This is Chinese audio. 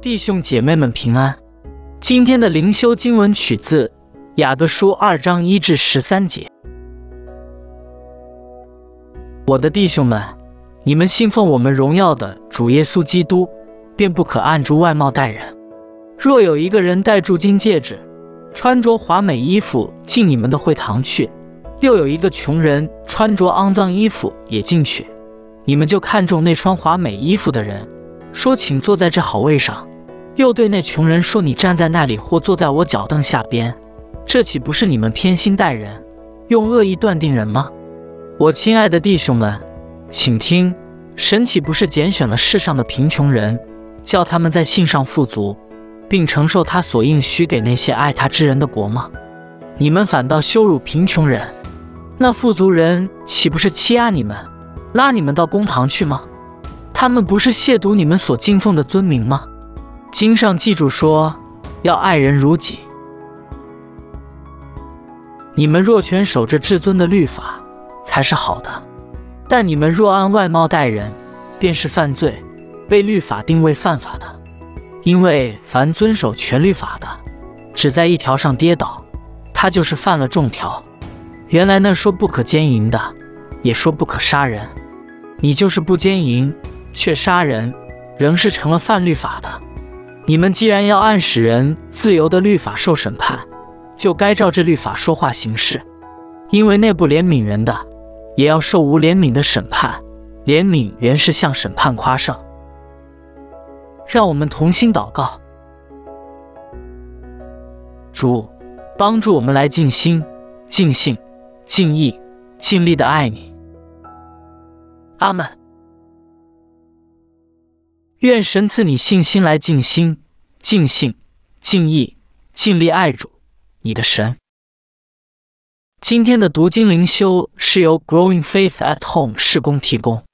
弟兄姐妹们平安。今天的灵修经文取自雅各书二章一至十三节。我的弟兄们，你们信奉我们荣耀的主耶稣基督，便不可按住外貌待人。若有一个人戴住金戒指，穿着华美衣服进你们的会堂去，又有一个穷人穿着肮脏衣服也进去，你们就看中那穿华美衣服的人，说：“请坐在这好位上。”又对那穷人说：“你站在那里，或坐在我脚凳下边。”这岂不是你们偏心待人，用恶意断定人吗？我亲爱的弟兄们，请听：神岂不是拣选了世上的贫穷人，叫他们在信上富足，并承受他所应许给那些爱他之人的国吗？你们反倒羞辱贫穷人，那富足人岂不是欺压你们，拉你们到公堂去吗？他们不是亵渎你们所敬奉的尊名吗？经上记住说，要爱人如己。你们若全守着至尊的律法，才是好的；但你们若按外貌待人，便是犯罪，被律法定为犯法的。因为凡遵守全律法的，只在一条上跌倒，他就是犯了众条。原来那说不可奸淫的，也说不可杀人。你就是不奸淫，却杀人，仍是成了犯律法的。你们既然要按使人自由的律法受审判，就该照这律法说话行事。因为那不怜悯人的，也要受无怜悯的审判。怜悯原是向审判夸胜。让我们同心祷告：主，帮助我们来尽心、尽性、尽意、尽力的爱你。阿门。愿神赐你信心来静心、尽性、尽意、尽力爱主，你的神。今天的读经灵修是由 Growing Faith at Home 事工提供。